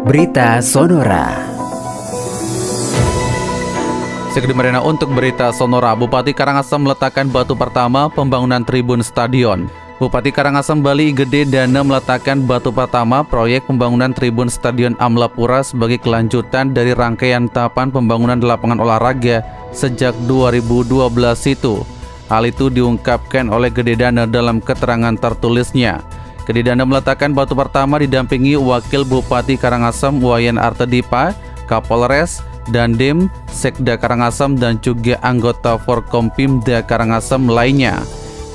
Berita Sonora. Segede Marina untuk berita Sonora, Bupati Karangasem meletakkan batu pertama pembangunan tribun stadion. Bupati Karangasem Bali Gede Dana meletakkan batu pertama proyek pembangunan tribun Stadion Amlapura sebagai kelanjutan dari rangkaian tahapan pembangunan lapangan olahraga sejak 2012 itu. Hal itu diungkapkan oleh Gede Dana dalam keterangan tertulisnya. Gede Dana meletakkan batu pertama didampingi Wakil Bupati Karangasem Wayan Artedipa, Kapolres, Dandim, Sekda Karangasem dan juga anggota Forkompimda Karangasem lainnya.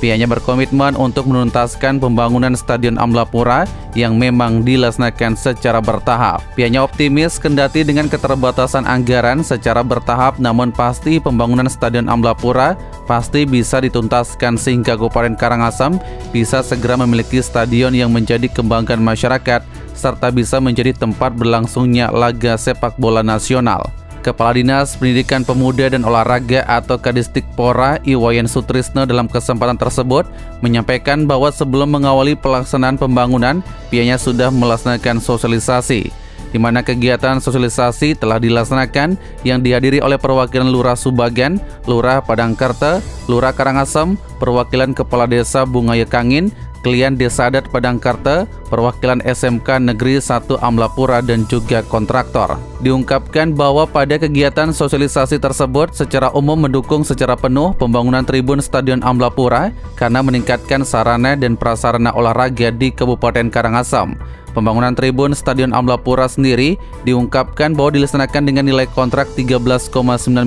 Pihaknya berkomitmen untuk menuntaskan pembangunan Stadion Amlapura yang memang dilaksanakan secara bertahap. Pihaknya optimis kendati dengan keterbatasan anggaran secara bertahap namun pasti pembangunan Stadion Amlapura pasti bisa dituntaskan sehingga Kabupaten Karangasem bisa segera memiliki stadion yang menjadi kebanggaan masyarakat serta bisa menjadi tempat berlangsungnya laga sepak bola nasional. Kepala Dinas Pendidikan Pemuda dan Olahraga atau Kadistikpora Iwayan Sutrisno dalam kesempatan tersebut menyampaikan bahwa sebelum mengawali pelaksanaan pembangunan, pihaknya sudah melaksanakan sosialisasi di mana kegiatan sosialisasi telah dilaksanakan yang dihadiri oleh perwakilan Lurah Subagan, Lurah Padangkerte, Lurah Karangasem, perwakilan Kepala Desa Bungaya Kangin, Klian Desa Adat Padangkarte, perwakilan SMK Negeri 1 Amlapura dan juga kontraktor. Diungkapkan bahwa pada kegiatan sosialisasi tersebut secara umum mendukung secara penuh pembangunan tribun Stadion Amlapura karena meningkatkan sarana dan prasarana olahraga di Kabupaten Karangasem. Pembangunan tribun Stadion Amlapura sendiri diungkapkan bahwa dilaksanakan dengan nilai kontrak 13,9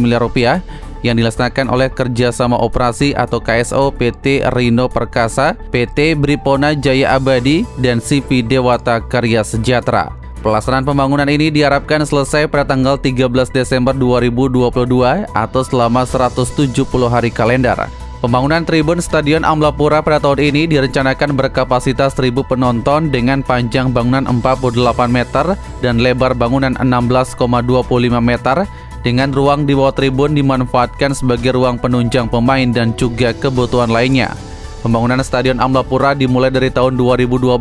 miliar rupiah yang dilaksanakan oleh Kerjasama Operasi atau KSO PT Rino Perkasa, PT Bripona Jaya Abadi, dan CV Dewata Karya Sejahtera. Pelaksanaan pembangunan ini diharapkan selesai pada tanggal 13 Desember 2022 atau selama 170 hari kalender. Pembangunan tribun Stadion Amlapura pada tahun ini direncanakan berkapasitas 1000 penonton dengan panjang bangunan 48 meter dan lebar bangunan 16,25 meter dengan ruang di bawah tribun dimanfaatkan sebagai ruang penunjang pemain dan juga kebutuhan lainnya. Pembangunan Stadion Amlapura dimulai dari tahun 2012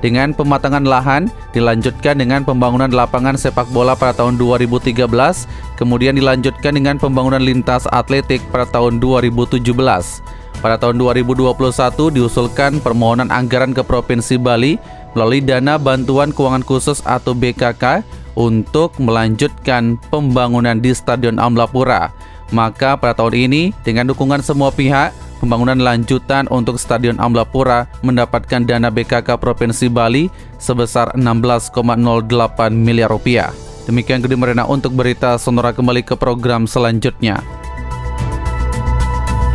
dengan pematangan lahan, dilanjutkan dengan pembangunan lapangan sepak bola pada tahun 2013, kemudian dilanjutkan dengan pembangunan lintas atletik pada tahun 2017. Pada tahun 2021 diusulkan permohonan anggaran ke Provinsi Bali melalui Dana Bantuan Keuangan Khusus atau BKK untuk melanjutkan pembangunan di Stadion Amlapura. Maka pada tahun ini dengan dukungan semua pihak, pembangunan lanjutan untuk Stadion Amlapura mendapatkan dana BKK Provinsi Bali sebesar 16,08 miliar rupiah. Demikian Gede Merena untuk berita Sonora kembali ke program selanjutnya.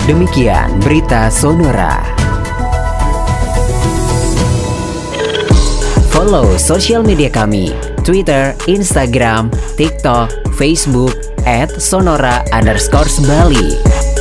Demikian berita Sonora. Follow sosial media kami Twitter, Instagram, TikTok, Facebook, at Sonora underscore Bali.